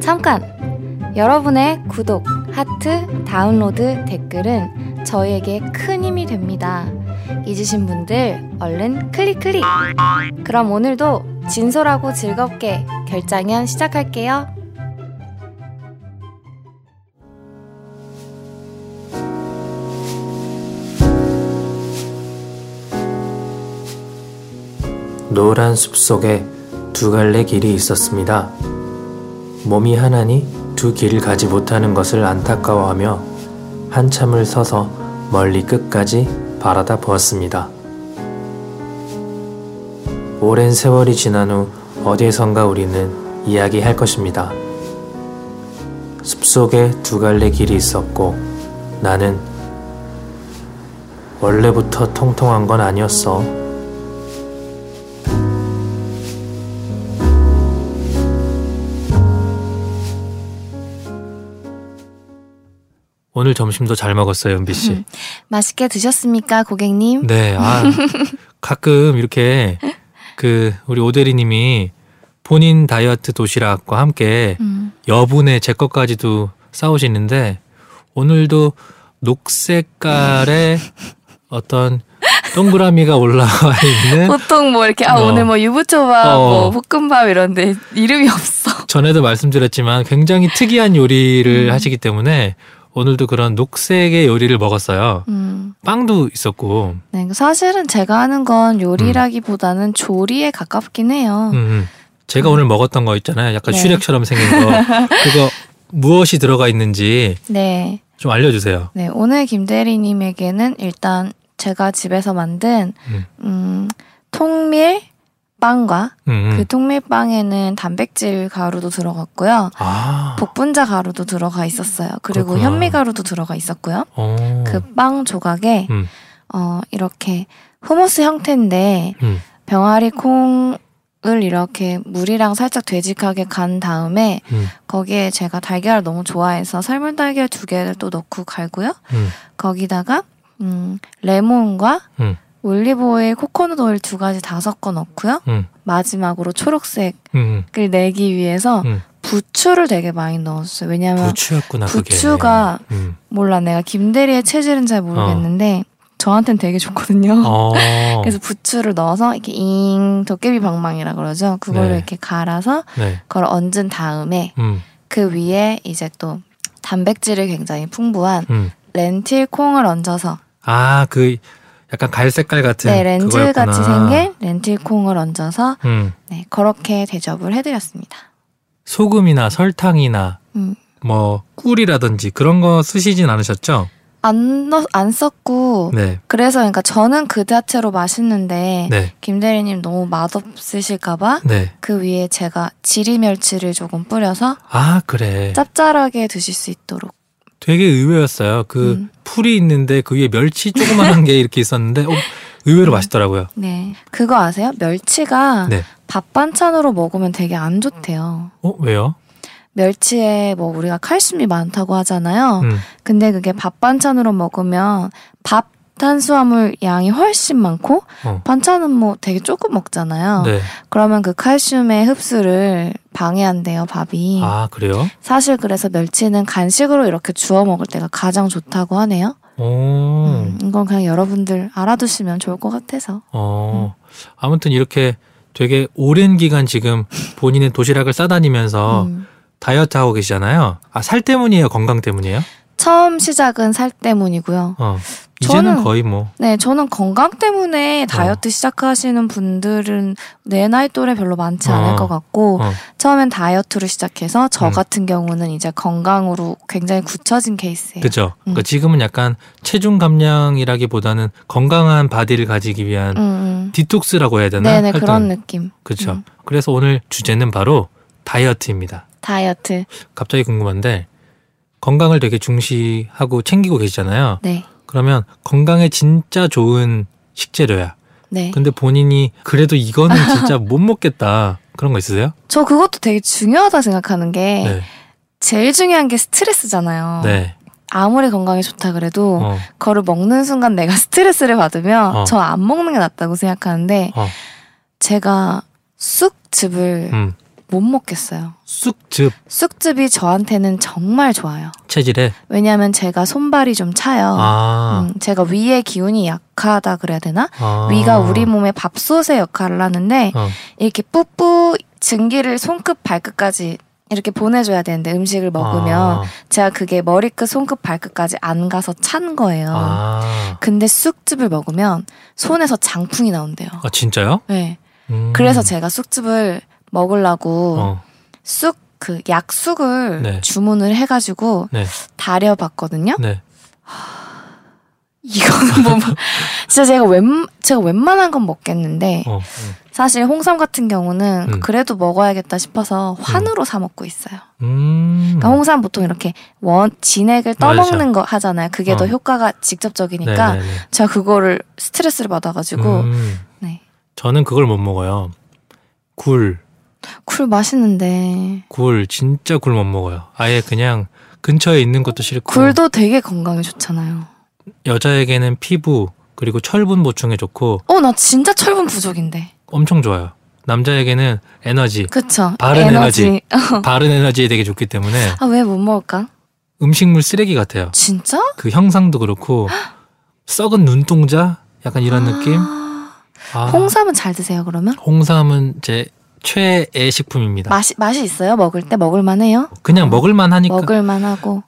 잠깐! 여러분의 구독, 하트, 다운로드, 댓글은 저희에게 큰 힘이 됩니다. 잊으신 분들 얼른 클릭 클릭! 그럼 오늘도 진솔하고 즐겁게 결장현 시작할게요. 노란 숲속에 두 갈래 길이 있었습니다. 몸이 하나니 두 길을 가지 못하는 것을 안타까워하며 한참을 서서 멀리 끝까지 바라다 보았습니다. 오랜 세월이 지난 후 어디선가 우리는 이야기할 것입니다. 숲속에 두 갈래 길이 있었고 나는 원래부터 통통한 건 아니었어. 오늘 점심도 잘 먹었어요, 은비 씨. 맛있게 드셨습니까, 고객님? 네, 아, 가끔 이렇게 그 우리 오대리님이 본인 다이어트 도시락과 함께 음. 여분의 제 것까지도 싸우시는데 오늘도 녹색깔의 어떤 동그라미가 올라와 있는 보통 뭐 이렇게 아 어. 오늘 뭐 유부초밥, 어. 뭐 볶음밥 이런데 이름이 없어. 전에도 말씀드렸지만 굉장히 특이한 요리를 음. 하시기 때문에 오늘도 그런 녹색의 요리를 먹었어요. 음. 빵도 있었고, 네, 사실은 제가 하는 건 요리라기보다는 조리에 가깝긴 해요. 음, 음. 제가 오늘 먹었던 거 있잖아요. 약간 네. 슈렉처럼 생긴 거. 그거 무엇이 들어가 있는지 네. 좀 알려주세요. 네, 오늘 김대리님에게는 일단 제가 집에서 만든 음. 음, 통밀 빵과 음, 음. 그 통밀빵에는 단백질 가루도 들어갔고요. 아, 복분자 가루도 들어가 있었어요. 그리고 그렇구나. 현미 가루도 들어가 있었고요. 어. 그빵 조각에 음, 어, 이렇게 후무스 형태인데 음, 병아리 콩을 이렇게 물이랑 살짝 되직하게 간 다음에 음, 거기에 제가 달걀을 너무 좋아해서 삶은 달걀 두 개를 또 넣고 갈고요. 음, 거기다가 음, 레몬과 음, 올리브 오일, 코코넛 오일 두 가지 다 섞어 넣고요. 음, 마지막으로 초록색을 음, 내기 위해서 음. 부추를 되게 많이 넣었어요. 왜냐면 부추였구나. 부추가 음. 몰라 내가 김대리의 체질은 잘 모르겠는데 저한테는 되게 좋거든요. 어. 그래서 부추를 넣어서 이렇게 잉 도깨비 방망이라 그러죠. 그걸로 네. 이렇게 갈아서 네. 그걸 얹은 다음에 음, 그 위에 이제 또 단백질이 굉장히 풍부한 음. 렌틸 콩을 얹어서 아, 그 약간 갈색깔 같은 네 렌즈. 같이 생긴 렌틸 콩을 얹어서 음. 네 그렇게 대접을 해드렸습니다. 소금이나 설탕이나 음. 뭐 꿀이라든지 그런 거 쓰시진 않으셨죠? 안, 넣, 안 썼고 네. 그래서 그러니까 저는 그 자체로 맛있는데 네. 김 대리님 너무 맛없으실까봐 네. 그 위에 제가 지리멸치를 조금 뿌려서 아, 그래. 짭짤하게 드실 수 있도록 되게 의외였어요. 그 음. 풀이 있는데 그 위에 멸치 조그만한 게 이렇게 있었는데 어, 의외로 맛있더라고요. 네 그거 아세요? 멸치가 네. 밥 반찬으로 먹으면 되게 안 좋대요. 어, 왜요? 멸치에 뭐 우리가 칼슘이 많다고 하잖아요. 음. 근데 그게 밥 반찬으로 먹으면 밥 탄수화물 양이 훨씬 많고 어. 반찬은 뭐 되게 조금 먹잖아요. 네. 그러면 그 칼슘의 흡수를 방해한대요, 밥이. 아, 그래요? 사실 그래서 멸치는 간식으로 이렇게 주워 먹을 때가 가장 좋다고 하네요. 오. 음, 이건 그냥 여러분들 알아두시면 좋을 것 같아서. 어. 아무튼 이렇게 되게 오랜 기간 지금 본인의 도시락을 싸다니면서 음. 다이어트 하고 계시잖아요. 아, 살 때문이에요? 건강 때문이에요? 처음 시작은 살 때문이고요. 어. 이제는 저는- 거의 뭐. 네, 저는 건강 때문에 다이어트 시작하시는 분들은 내 나이 또래 별로 많지 않을 어. 것 같고 어. 처음엔 다이어트를 시작해서 저 음. 같은 경우는 이제 건강으로 굉장히 굳혀진 케이스예요. 그죠? 그러니까 음. 지금은 약간 체중 감량이라기보다는 건강한 body를 가지기 위한 음, 음. 디톡스라고 해야 되나? 네네 활동. 그런 느낌. 그렇죠. 음. 그래서 오늘 주제는 바로 다이어트입니다. 다이어트. 갑자기 궁금한데 건강을 되게 중시하고 챙기고 계시잖아요. 네, 그러면 건강에 진짜 좋은 식재료야. 네. 근데 본인이 그래도 이거는 진짜 못 먹겠다. 그런 거 있으세요? 저 그것도 되게 중요하다 생각하는 게 네. 제일 중요한 게 스트레스잖아요. 네. 아무리 건강에 좋다 그래도 어, 그거를 먹는 순간 내가 스트레스를 받으면 어. 저안 먹는 게 낫다고 생각하는데 어. 제가 쑥즙을 음. 못 먹겠어요. 쑥즙 쑥즙이 저한테는 정말 좋아요. 체질에 왜냐하면 제가 손발이 좀 차요. 아, 음, 제가 위의 기운이 약하다 그래야 되나? 아. 위가 우리 몸의 밥솥의 역할을 하는데 어. 이렇게 뿌뿌 증기를 손끝 발끝까지 이렇게 보내줘야 되는데 음식을 먹으면 아, 제가 그게 머리끝 손끝 발끝까지 안 가서 찬 거예요. 아. 근데 쑥즙을 먹으면 손에서 장풍이 나온대요. 아, 진짜요? 네. 음. 그래서 제가 쑥즙을 먹으려고 어, 쑥그 약쑥을 네. 주문을 해가지고 네, 다려봤거든요. 네. 이거는 뭐 진짜 제가 웬 제가 웬만한 건 먹겠는데 어, 어. 사실 홍삼 같은 경우는 음. 그래도 먹어야겠다 싶어서 환으로 사 먹고 있어요. 음. 그러니까 홍삼 보통 이렇게 원 진액을 떠먹는 거 하잖아요. 그게 더 어. 효과가 직접적이니까 네네네. 제가 그거를 스트레스를 받아가지고 음. 네. 저는 그걸 못 먹어요. 굴, 굴 맛있는데 굴 진짜 굴 못 먹어요. 아예 그냥 근처에 있는 것도 싫고. 굴도 되게 건강에 좋잖아요. 여자에게는 피부 그리고 철분 보충에 좋고 어 나 진짜 철분 부족인데. 엄청 좋아요. 남자에게는 에너지, 그쵸? 바른 바른 에너지에 되게 좋기 때문에 아 왜 못 먹을까? 음식물 쓰레기 같아요. 진짜? 그 형상도 그렇고 썩은 눈동자 약간 이런 느낌. 아, 아, 홍삼은 잘 드세요 그러면? 홍삼은 제 최애 식품입니다. 맛이 맛이 있어요? 먹을 때 먹을 만해요? 그냥 먹을만 하니까 먹을 만하고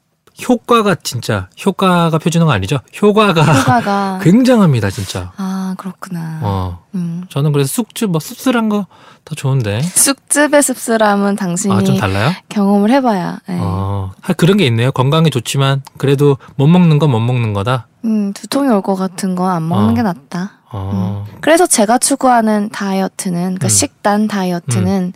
효과가 진짜 효과가 표준어가 아니죠. 효과가 효과가 굉장합니다, 진짜. 아 그렇구나. 어, 음. 저는 그래서 쑥즙 뭐 씁쓸한 거 더 좋은데. 쑥즙의 씁쓸함은 당신이 아, 좀 달라요? 경험을 해봐야. 네. 어, 하, 그런 게 있네요. 건강에 좋지만 그래도 못 먹는 건 못 먹는 거다. 음, 두통이 올 것 같은 건 안 먹는 어. 게 낫다. 어, 그래서 제가 추구하는 다이어트는, 그러니까 음. 식단 다이어트는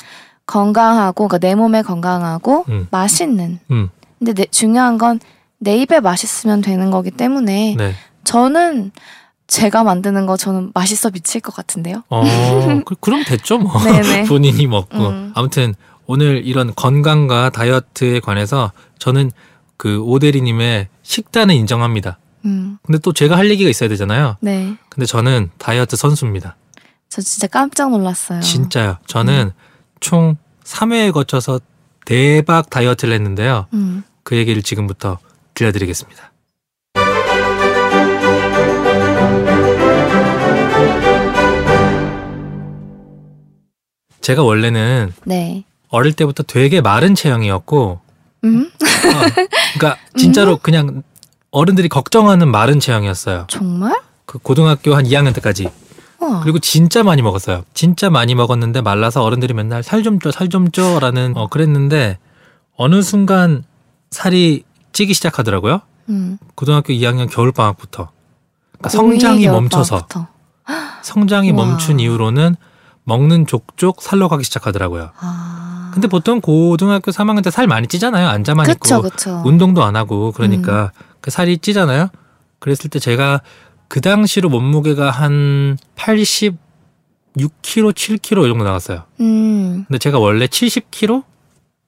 건강하고, 그러니까 내 몸에 건강하고 음. 맛있는. 음, 근데 내- 중요한 건 내 입에 맛있으면 되는 거기 때문에 네. 저는 제가 만드는 거 저는 맛있어 미칠 것 같은데요. 어, 그, 그럼 됐죠, 뭐. 본인이 먹고. 음. 아무튼 오늘 이런 건강과 다이어트에 관해서 저는 그 오대리님의 식단은 인정합니다. 음, 근데 또 제가 할 얘기가 있어야 되잖아요. 네. 근데 저는 다이어트 선수입니다. 저 진짜 깜짝 놀랐어요. 진짜요. 저는 총 3회에 거쳐서 대박 다이어트를 했는데요. 음, 그 얘기를 지금부터 들려드리겠습니다. 제가 원래는 네. 어릴 때부터 되게 마른 체형이었고, 음, 어, 그러니까 진짜로 그냥 어른들이 걱정하는 마른 체형이었어요. 정말? 그 고등학교 한 2학년 때까지. 와. 그리고 진짜 많이 먹었어요. 진짜 많이 먹었는데 말라서 어른들이 맨날 살 좀 쪄, 살 좀 쪄라는 어 그랬는데 어느 순간 살이 찌기 시작하더라고요. 음. 고등학교 2학년 겨울 방학부터. 그러니까 성장이 고2 멈춰서. 성장이 와. 멈춘 이후로는 먹는 족족 살로 가기 시작하더라고요. 아. 근데 보통 고등학교 3학년 때 살 많이 찌잖아요. 앉아만 그쵸, 있고 그쵸. 운동도 안 하고 그러니까 그 살이 찌잖아요. 그랬을 때 제가 그 당시로 몸무게가 한 86kg, 7kg 이 정도 나갔어요. 음. 근데 제가 원래 70kg,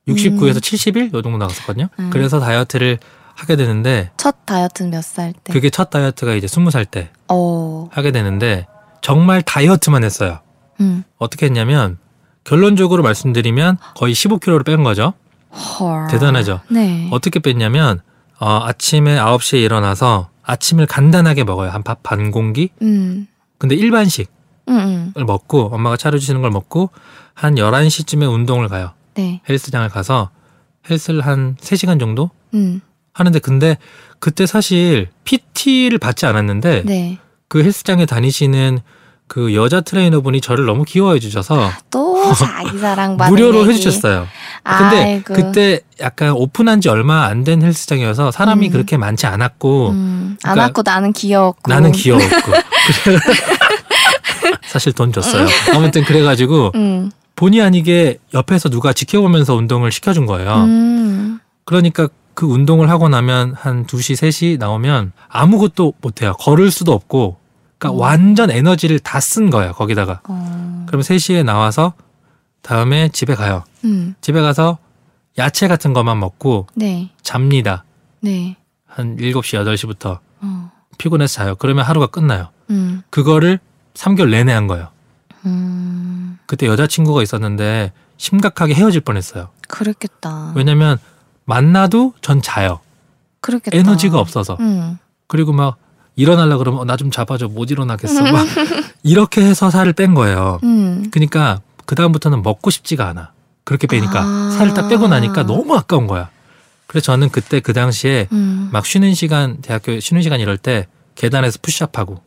69에서 음. 71이 정도 나갔었거든요. 음. 그래서 다이어트를 하게 되는데 첫 다이어트는 몇 살 때? 그게 첫 다이어트가 이제 20살 때 어. 하게 되는데 정말 다이어트만 했어요. 음. 어떻게 했냐면 결론적으로 말씀드리면 거의 15kg를 뺀 거죠. 헐. 대단하죠. 네. 어떻게 뺐냐면 어, 아침에 9시에 일어나서 아침을 간단하게 먹어요. 한 밥 반 공기? 음. 근데 일반식을 음, 음. 먹고 엄마가 차려주시는 걸 먹고 한 11시쯤에 운동을 가요. 네. 헬스장을 가서 헬스를 한 3시간 정도 음. 하는데 근데 그때 사실 PT를 받지 않았는데 네. 그 헬스장에 다니시는 그 여자 트레이너분이 저를 너무 귀여워해 주셔서 또 자기 사랑 받는 무료로 얘기. 해주셨어요. 근데 아이고. 그때 약간 오픈한 지 얼마 안 된 헬스장이어서 사람이 음. 그렇게 많지 않았고 음, 안 그러니까 왔고 나는 귀여웠고. 나는 귀여웠고 사실 돈 줬어요. 아무튼 그래가지고 음. 본의 아니게 옆에서 누가 지켜보면서 운동을 시켜준 거예요. 음. 그러니까 그 운동을 하고 나면 한 2시, 3시 나오면 아무것도 못해요. 걸을 수도 없고. 그러니까 음. 완전 에너지를 다 쓴 거예요. 거기다가. 어. 그럼 3시에 나와서 다음에 집에 가요. 음. 집에 가서 야채 같은 것만 먹고 네. 잡니다. 네. 한 7시, 8시부터 어. 피곤해서 자요. 그러면 하루가 끝나요. 음. 그거를 3개월 내내 한 거예요. 음. 그때 여자친구가 있었는데 심각하게 헤어질 뻔했어요. 그랬겠다. 왜냐면 만나도 전 자요. 그랬겠다. 에너지가 없어서. 응. 그리고 막 일어나려 그러면 어, 나 좀 잡아줘 못 일어나겠어. 막 이렇게 해서 살을 뺀 거예요. 응. 그러니까 그 다음부터는 먹고 싶지가 않아. 그렇게 빼니까 아. 살을 딱 빼고 나니까 너무 아까운 거야. 그래서 저는 그때 그 당시에 응. 막 쉬는 시간 대학교 쉬는 시간 이럴 때 계단에서 푸시업하고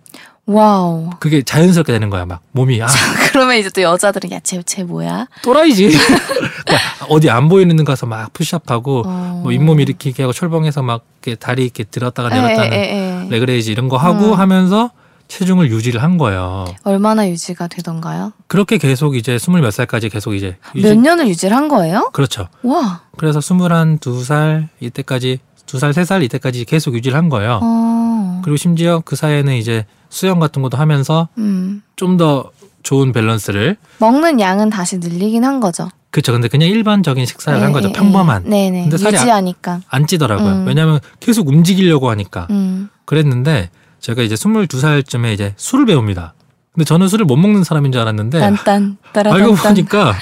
wow. 그게 자연스럽게 되는 거야. 막 몸이 아 그러면 이제 또 여자들은 야, 쟤, 쟤 뭐야? 또라이지. 그러니까 어디 안 보이는 데 가서 막 푸시업하고 어. 뭐 윗몸 일으키기 하고 철봉해서 막 이렇게 다리 이렇게 들었다가 내렸다는 에, 에, 에, 에. leg raise 이런 거 하고 음. 하면서 체중을 유지를 한 거예요. 얼마나 유지가 되던가요? 그렇게 계속 이제 스물 몇 살까지 계속 이제 유지. 몇 년을 유지를 한 거예요? 그렇죠. 와. 그래서 스물한 두 살 이때까지 두 살 세 살 이때까지 계속 유지를 한 거예요. 어. 그리고 심지어 그 사이에는 이제 수영 같은 것도 하면서 음. 좀더 좋은 밸런스를 먹는 양은 다시 늘리긴 한 거죠. 그렇죠. 근데 그냥 일반적인 식사를 에, 한 거죠. 에, 에. 평범한. 네 네. 근데 살이 안- 유지하니까. 안 찌더라고요. 음. 왜냐하면 계속 움직이려고 하니까. 음. 그랬는데 제가 이제 22살쯤에 이제 술을 배웁니다. 근데 저는 술을 못 먹는 사람인 줄 알았는데 딴딴. 알고 보니까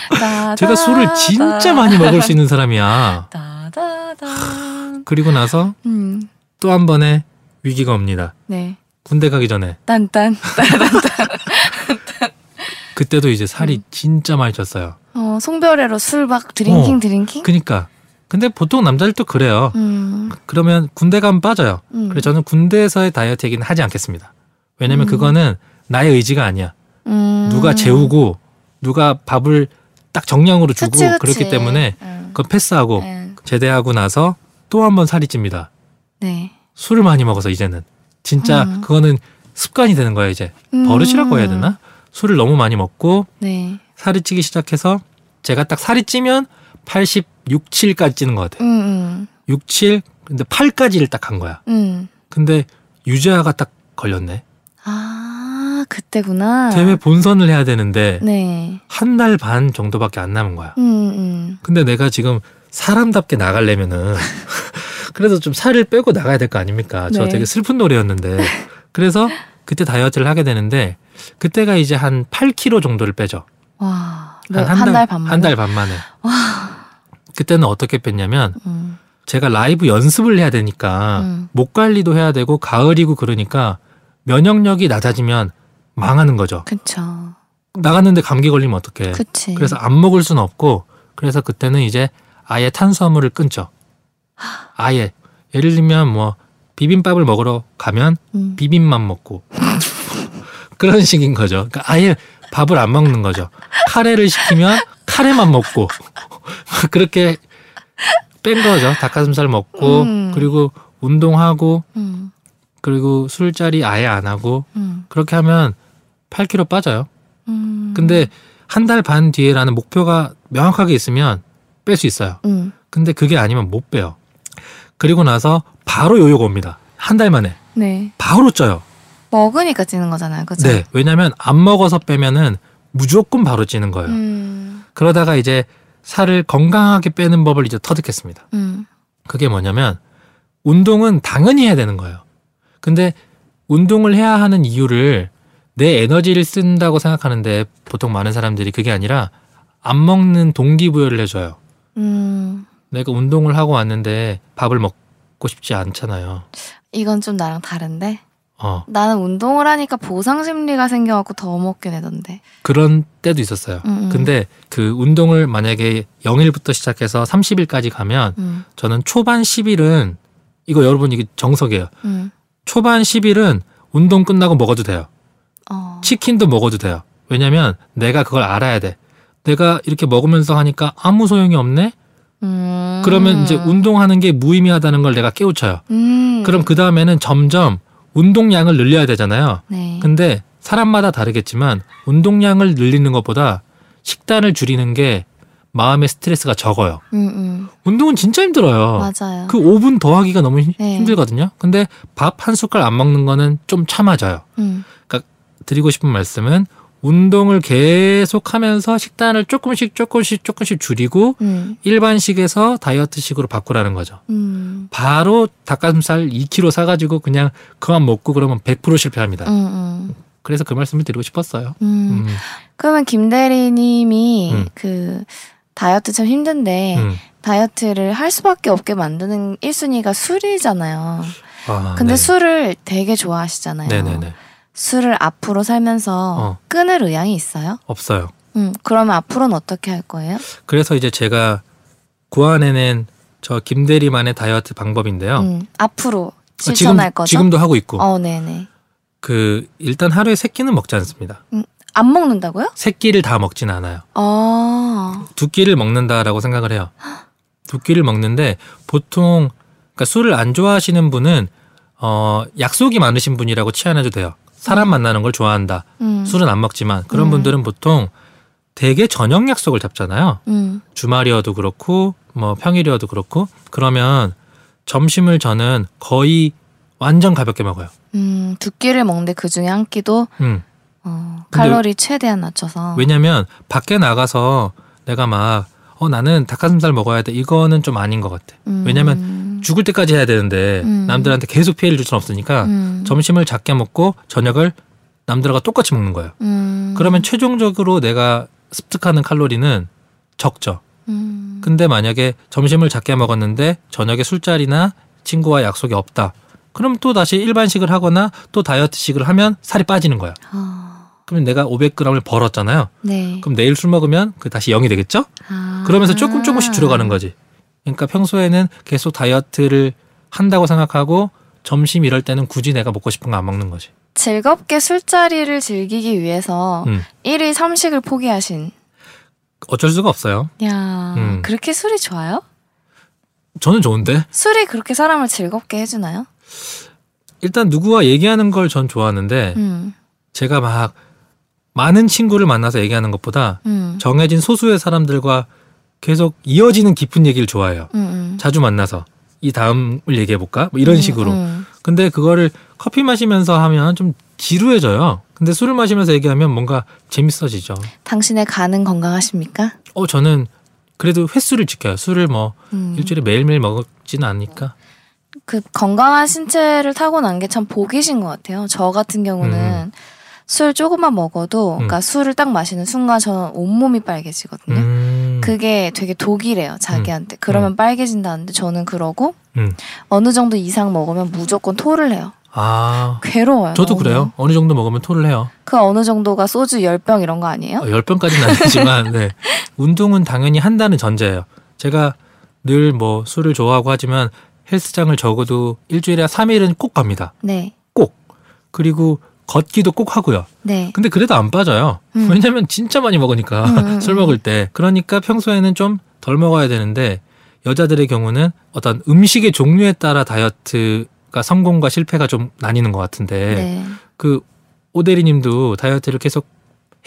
제가 술을 진짜 많이 먹을 수 있는 사람이야. 따다단. 그리고 나서 음. 또한 번의 위기가 옵니다. 네. 군대 가기 전에 딴딴. 그때도 이제 살이 음. 진짜 많이 쪘어요. 어, 송별회로 술 막 drinking 어. drinking? 그니까 근데 보통 남자들 도 그래요. 음. 그러면 군대 가면 빠져요. 음. 그래서 저는 군대에서의 다이어트 얘기는 하지 않겠습니다. 왜냐면 음. 그거는 나의 의지가 아니야. 음. 누가 재우고 누가 밥을 딱 정량으로 주고 그치, 그치. 그렇기 때문에 음. 그건 패스하고 네. 제대하고 나서 또 한 번 살이 찝니다. 네. 술을 많이 먹어서 이제는 진짜 음. 그거는 습관이 되는 거예요 이제 음. 버릇이라고 해야 되나? 술을 너무 많이 먹고 네. 살이 찌기 시작해서 제가 딱 살이 찌면 86, 7까지 찌는 것 같아요. 음, 6, 7 근데 8까지를 딱한 거야. 음. 음. 근데 유재하가 딱 걸렸네. 아, 그때구나. 대회 본선을 해야 되는데 네. 한 달 반 정도밖에 안 남은 거야. 음, 음. 근데 내가 지금 사람답게 나가려면은 그래도 좀 살을 빼고 나가야 될 거 아닙니까? 저 네. 되게 슬픈 노래였는데 그래서 그때 다이어트를 하게 되는데 그때가 이제 한 8kg 정도를 빼죠. 와. 한한달 반 만에. 한 달 반 만에. 그때는 어떻게 뺐냐면 음. 제가 라이브 연습을 해야 되니까 음. 목 관리도 해야 되고 가을이고 그러니까 면역력이 낮아지면 망하는 거죠. 그쵸. 나갔는데 감기 걸리면 어떡해. 그치. 그래서 안 먹을 수는 없고 그래서 그때는 이제 아예 탄수화물을 끊죠. 아예 예를 들면 뭐 비빔밥을 먹으러 가면 음. 비빔만 먹고 그런 식인 거죠. 그러니까 아예 밥을 안 먹는 거죠. 카레를 시키면 카레만 먹고 그렇게 뺀 거죠. 닭가슴살 먹고 음. 그리고 운동하고 음. 그리고 술자리 아예 안 하고 음. 그렇게 하면 8kg 빠져요. 음. 근데 한 달 반 뒤에라는 목표가 명확하게 있으면 뺄 수 있어요. 음. 근데 그게 아니면 못 빼요. 그리고 나서 바로 요요가 옵니다. 한 달 만에 네. 바로 쪄요. 먹으니까 찌는 거잖아요. 그죠? 네, 왜냐하면 안 먹어서 빼면은 무조건 바로 찌는 거예요. 음. 그러다가 이제 살을 건강하게 빼는 법을 이제 터득했습니다. 음. 그게 뭐냐면 운동은 당연히 해야 되는 거예요. 근데 운동을 해야 하는 이유를 내 에너지를 쓴다고 생각하는데 보통 많은 사람들이 그게 아니라 안 먹는 동기부여를 해줘요. 음. 내가 운동을 하고 왔는데 밥을 먹고 싶지 않잖아요. 이건 좀 나랑 다른데? 어, 나는 운동을 하니까 보상 심리가 생겨갖고 더 먹게 되던데. 그런 때도 있었어요. 음, 음. 근데 그 운동을 만약에 0일부터 시작해서 30일까지 가면 음. 저는 초반 10일은 이거 여러분 이게 정석이에요. 음. 초반 10일은 운동 끝나고 먹어도 돼요. 어. 치킨도 먹어도 돼요. 왜냐면 내가 그걸 알아야 돼. 내가 이렇게 먹으면서 하니까 아무 소용이 없네? 음. 그러면 이제 운동하는 게 무의미하다는 걸 내가 깨우쳐요. 음. 그럼 그 다음에는 점점 운동량을 늘려야 되잖아요. 네. 근데 사람마다 다르겠지만 운동량을 늘리는 것보다 식단을 줄이는 게 마음의 스트레스가 적어요. 음, 음. 운동은 진짜 힘들어요. 맞아요. 그 5분 더 하기가 너무 힘- 네. 힘들거든요. 근데 밥 한 숟갈 안 먹는 거는 좀 참아져요. 음. 드리고 싶은 말씀은 운동을 계속하면서 식단을 조금씩 조금씩 조금씩 줄이고 음. 일반식에서 다이어트식으로 바꾸라는 거죠. 음. 바로 닭가슴살 2kg 사가지고 그냥 그만 먹고 그러면 100% 실패합니다. 음. 음. 그래서 그 말씀을 드리고 싶었어요. 음. 음, 그러면 김 대리님이 음. 그 다이어트 참 힘든데 음. 다이어트를 할 수밖에 없게 만드는 1순위가 술이잖아요. 아, 근데 네. 술을 되게 좋아하시잖아요. 네네네. 술을 앞으로 살면서 어. 끊을 의향이 있어요? 없어요. 음, 그러면 앞으로는 어떻게 할 거예요? 그래서 이제 제가 고안해낸 저 김대리만의 다이어트 방법인데요. 음, 앞으로 어, 지금 실천할 거죠? 지금도 하고 있고 어, 네네. 그 일단 하루에 세 끼는 먹지 않습니다. 안 먹는다고요? 세 끼를 다 먹진 않아요. 어, 두 끼를 먹는다라고 생각을 해요. 두 끼를 먹는데 보통 그러니까 술을 안 좋아하시는 분은 어 약속이 많으신 분이라고 치환해도 돼요. 사람 만나는 걸 좋아한다. 음, 술은 안 먹지만 그런 음. 분들은 보통 대개 저녁 약속을 잡잖아요. 음, 주말이어도 그렇고 뭐 평일이어도 그렇고 그러면 점심을 저는 거의 완전 가볍게 먹어요. 음, 두 끼를 먹는데 그 중에 한 끼도 음. 어, 칼로리 최대한 낮춰서. 왜냐면 밖에 나가서 내가 막 어 나는 닭가슴살 먹어야 돼 이거는 좀 아닌 것 같아. 음, 왜냐면 죽을 때까지 해야 되는데 음. 남들한테 계속 피해를 줄 수는 없으니까 음, 점심을 작게 먹고 저녁을 남들과 똑같이 먹는 거예요. 음, 그러면 최종적으로 내가 습득하는 칼로리는 적죠. 음, 근데 만약에 점심을 작게 먹었는데 저녁에 술자리나 친구와 약속이 없다. 그럼 또 다시 일반식을 하거나 또 다이어트식을 하면 살이 빠지는 거야. 어, 그러면 내가 500g을 벌었잖아요. 네. 그럼 내일 술 먹으면 그 다시 0이 되겠죠? 아. 그러면서 조금 조금씩 줄어가는 거지. 그러니까 평소에는 계속 다이어트를 한다고 생각하고 점심 이럴 때는 굳이 내가 먹고 싶은 거 안 먹는 거지. 즐겁게 술자리를 즐기기 위해서 음. 일일 삼식을 포기하신. 어쩔 수가 없어요. 야, 음. 그렇게 술이 좋아요? 저는 좋은데 술이 그렇게 사람을 즐겁게 해주나요? 일단 누구와 얘기하는 걸 전 좋아하는데 음, 제가 막 많은 친구를 만나서 얘기하는 것보다 음, 정해진 소수의 사람들과 계속 이어지는 깊은 얘기를 좋아해요. 음, 음. 자주 만나서 이 다음을 얘기해 볼까? 뭐 이런 음, 식으로. 음. 근데 그거를 커피 마시면서 하면 좀 지루해져요. 근데 술을 마시면서 얘기하면 뭔가 재밌어지죠. 당신의 간은 건강하십니까? 어 저는 그래도 횟수를 지켜요. 술을 뭐 음. 일주일에 매일매일 먹지는 않으니까. 그 건강한 신체를 타고난 게 참 복이신 것 같아요. 저 같은 경우는 술 조금만 먹어도, 그러니까 술을 딱 마시는 순간 저는 온몸이 빨개지거든요. 음. 그게 되게 독이래요, 자기한테. 그러면 빨개진다는데 저는 그러고 음. 어느 정도 이상 먹으면 무조건 토를 해요. 아 괴로워요. 저도 너무. 그래요. 어느 정도 먹으면 토를 해요. 그 어느 정도가 소주 10병 이런 거 아니에요? 어, 열 번까지는 아니지만 네. 운동은 당연히 한다는 전제예요. 제가 늘 뭐 술을 좋아하고 하지만 헬스장을 적어도 일주일에 3일은 꼭 갑니다. 네. 꼭. 그리고 걷기도 꼭 하고요. 네. 근데 그래도 안 빠져요. 음. 왜냐면 진짜 많이 먹으니까 음, 음, 술 음. 먹을 때. 그러니까 평소에는 좀 덜 먹어야 되는데 여자들의 경우는 어떤 음식의 종류에 따라 다이어트가 성공과 실패가 좀 나뉘는 것 같은데 네. 그 오대리님도 다이어트를 계속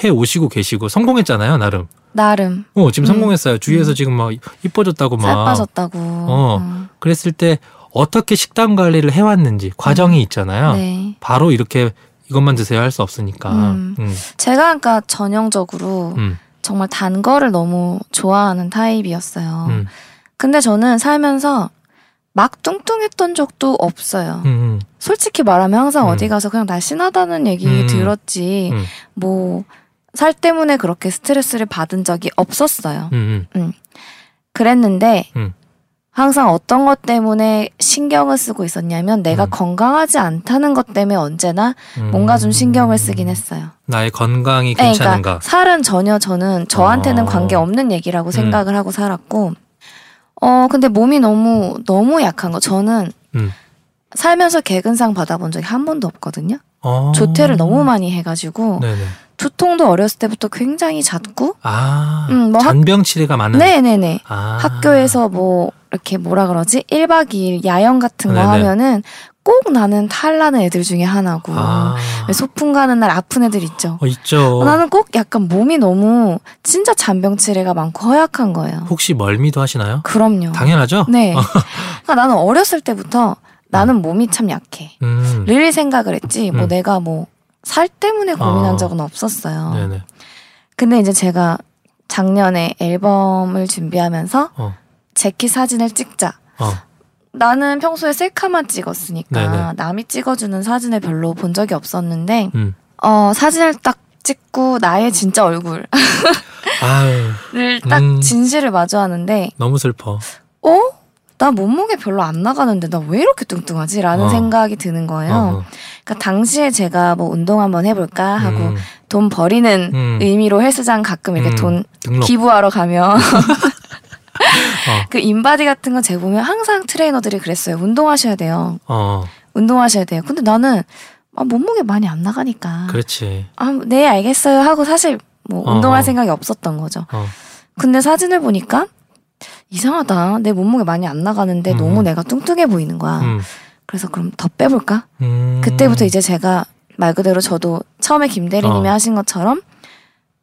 해 오시고 계시고 성공했잖아요 나름. 나름 어 지금 음. 성공했어요. 주위에서 음. 지금 막 이뻐졌다고 막. 살 빠졌다고. 어. 음. 그랬을 때 어떻게 식단 관리를 해왔는지 과정이 있잖아요. 네. 바로 이렇게 이것만 드세요 할 수 없으니까. 음. 음. 제가 그러니까 전형적으로 음. 정말 단 거를 너무 좋아하는 타입이었어요. 음. 근데 저는 살면서 막 뚱뚱했던 적도 없어요. 음. 음. 솔직히 말하면 항상 음. 어디 가서 그냥 날씬하다는 얘기 음. 들었지 음. 뭐살 때문에 그렇게 스트레스를 받은 적이 없었어요. 음. 음. 그랬는데 음. 항상 어떤 것 때문에 신경을 쓰고 있었냐면 내가 음. 건강하지 않다는 것 때문에 언제나 음. 뭔가 좀 신경을 쓰긴 했어요. 나의 건강이 네, 괜찮은가. 그러니까 살은 전혀 저는 저한테는 어. 관계 없는 얘기라고 생각을 하고 살았고, 어 근데 몸이 너무 너무 약한 거. 저는 음. 살면서 개근상 받아본 적이 한 번도 없거든요. 어. 조퇴를 너무 많이 해가지고 네네. 두통도 어렸을 때부터 굉장히 잦고, 아. 음, 뭐 학- 잔병 치레가 많은. 네네네. 아. 학교에서 뭐 이렇게 뭐라 그러지 1박 2일 야영 같은 거 네네. 하면은 꼭 나는 탈나는 애들 중에 하나고 아. 왜 소풍 가는 날 아픈 애들 있죠. 어, 있죠. 어, 나는 꼭 약간 몸이 너무 진짜 잔병치레가 많고 허약한 거예요. 혹시 멀미도 하시나요? 그럼요. 당연하죠. 네. 그러니까 나는 어렸을 때부터 나는 몸이 참 약해. 음. 늘 생각을 했지. 뭐 음. 내가 뭐 살 때문에 고민한 어. 적은 없었어요. 네네. 근데 이제 제가 작년에 앨범을 준비하면서 어. 제키 사진을 찍자. 어. 나는 평소에 셀카만 찍었으니까 네네. 남이 찍어주는 사진을 별로 본 적이 없었는데 음. 어, 사진을 딱 찍고 나의 진짜 얼굴을 딱 음. 진실을 마주하는데 너무 슬퍼. 어? 나 몸무게 별로 안 나가는데 나 왜 이렇게 뚱뚱하지? 라는 어. 생각이 드는 거예요. 어, 그러니까 당시에 제가 뭐 운동 한번 해볼까 하고 음, 돈 버리는 음. 의미로 헬스장 가끔 이렇게 음, 돈 등록. 기부하러 가면 어, 그 인바디 같은 거 제가 보면 항상 트레이너들이 그랬어요. 운동하셔야 돼요. 어, 운동하셔야 돼요. 근데 나는 아, 몸무게 많이 안 나가니까 그렇지. 아, 네 알겠어요 하고 사실 뭐 어, 운동할 어. 생각이 없었던 거죠. 어, 근데 사진을 보니까 이상하다. 내 몸무게 많이 안 나가는데 음. 너무 내가 뚱뚱해 보이는 거야. 음, 그래서 그럼 더 빼볼까? 음. 그때부터 이제 제가 말 그대로 저도 처음에 김대리님이 어. 하신 것처럼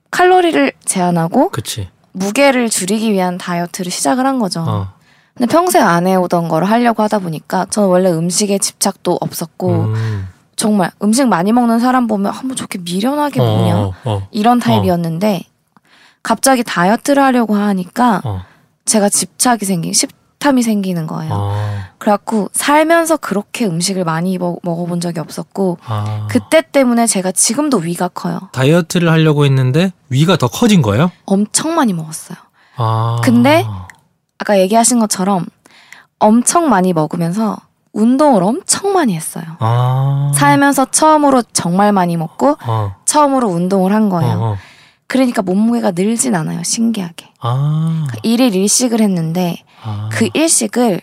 칼로리를 제한하고 그치. 무게를 줄이기 위한 다이어트를 시작을 한 거죠. 어, 근데 평소에 안 해오던 거를 하려고 하다 보니까 저는 원래 음식에 집착도 없었고 음. 정말 음식 많이 먹는 사람 보면 한번 저렇게 미련하게 보냐? 어, 어, 이런 타입이었는데 갑자기 다이어트를 하려고 하니까 어, 제가 집착이 생긴 식탐이 생기는 거예요. 어, 그래갖고 살면서 그렇게 음식을 많이 먹, 먹어본 적이 없었고 아. 그때 때문에 제가 지금도 위가 커요. 다이어트를 하려고 했는데 위가 더 커진 거예요? 엄청 많이 먹었어요. 아. 근데 아까 얘기하신 것처럼 엄청 많이 먹으면서 운동을 엄청 많이 했어요. 아. 살면서 처음으로 정말 많이 먹고 어, 처음으로 운동을 한 거예요. 어, 어. 그러니까 몸무게가 늘진 않아요. 신기하게. 아. 일일 일식을 했는데 아. 그 일식을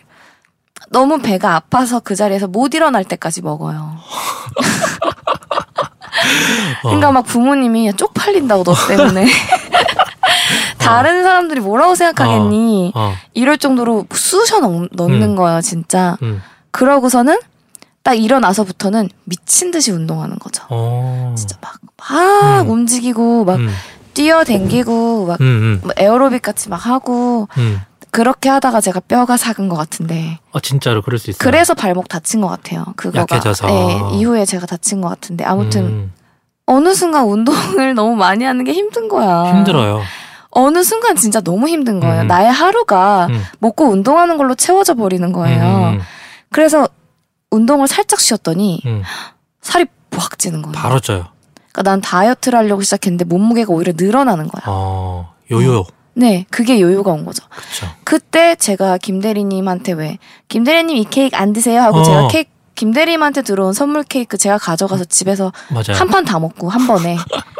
너무 배가 아파서 그 자리에서 못 일어날 때까지 먹어요. 그러니까 막 부모님이 야, 쪽팔린다고 너 때문에. 다른 사람들이 뭐라고 생각하겠니? 어. 이럴 정도로 쑤셔 넣, 넣는 음. 거예요, 진짜. 음. 그러고서는 딱 일어나서부터는 미친 듯이 운동하는 거죠. 어. 진짜 막, 막 음. 움직이고, 막 음. 뛰어댕기고, 막 음, 음, 뭐 에어로빅 같이 막 하고, 음. 그렇게 하다가 제가 뼈가 작은 것 같은데. 어, 진짜로 그럴 수 있어요. 그래서 발목 다친 것 같아요. 그거가. 약해져서. 네, 이후에 제가 다친 것 같은데. 아무튼, 음, 어느 순간 운동을 너무 많이 하는 게 힘든 거야. 힘들어요. 어느 순간 진짜 너무 힘든 거예요. 음. 나의 하루가 음. 먹고 운동하는 걸로 채워져 버리는 거예요. 음, 그래서 운동을 살짝 쉬었더니 음. 살이 부확 찌는 거예요. 바로 쪄요. 그러니까 난 다이어트를 하려고 시작했는데 몸무게가 오히려 늘어나는 거야. 어, 요요. 네, 그게 요요가 온 거죠. 그쵸. 그때 제가 김대리님한테 왜 김대리님 이 케이크 안 드세요 하고 어. 제가 케이크 김대리님한테 들어온 선물 케이크 제가 가져가서 집에서. 한 판 다 먹고 한 번에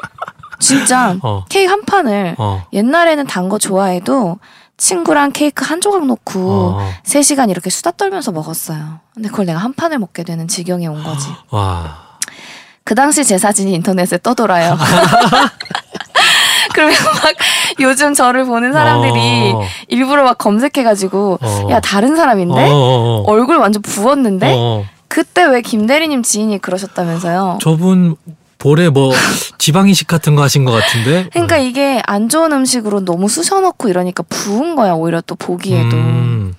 진짜 어, 케이크 한 판을 어, 옛날에는 단 거 좋아해도 친구랑 케이크 한 조각 놓고 어. 세 시간 이렇게 수다 떨면서 먹었어요. 근데 그걸 내가 한 판을 먹게 되는 지경에 온 거지. 와. 그 당시 제 사진이 인터넷에 떠돌아요. 그러면 막 요즘 저를 보는 사람들이 어, 일부러 막 검색해가지고 어. 야 다른 사람인데 어, 어, 어. 얼굴 완전 부었는데 어, 어. 그때 왜 김대리님 지인이 그러셨다면서요? 저분 볼에 뭐 지방 이식 같은 거 하신 것 같은데. 그러니까 이게 안 좋은 음식으로 너무 쑤셔넣고 이러니까 부은 거야 오히려 또 보기에도. 음,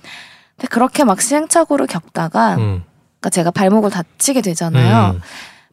근데 그렇게 막 시행착오를 겪다가 음, 그러니까 제가 발목을 다치게 되잖아요. 음.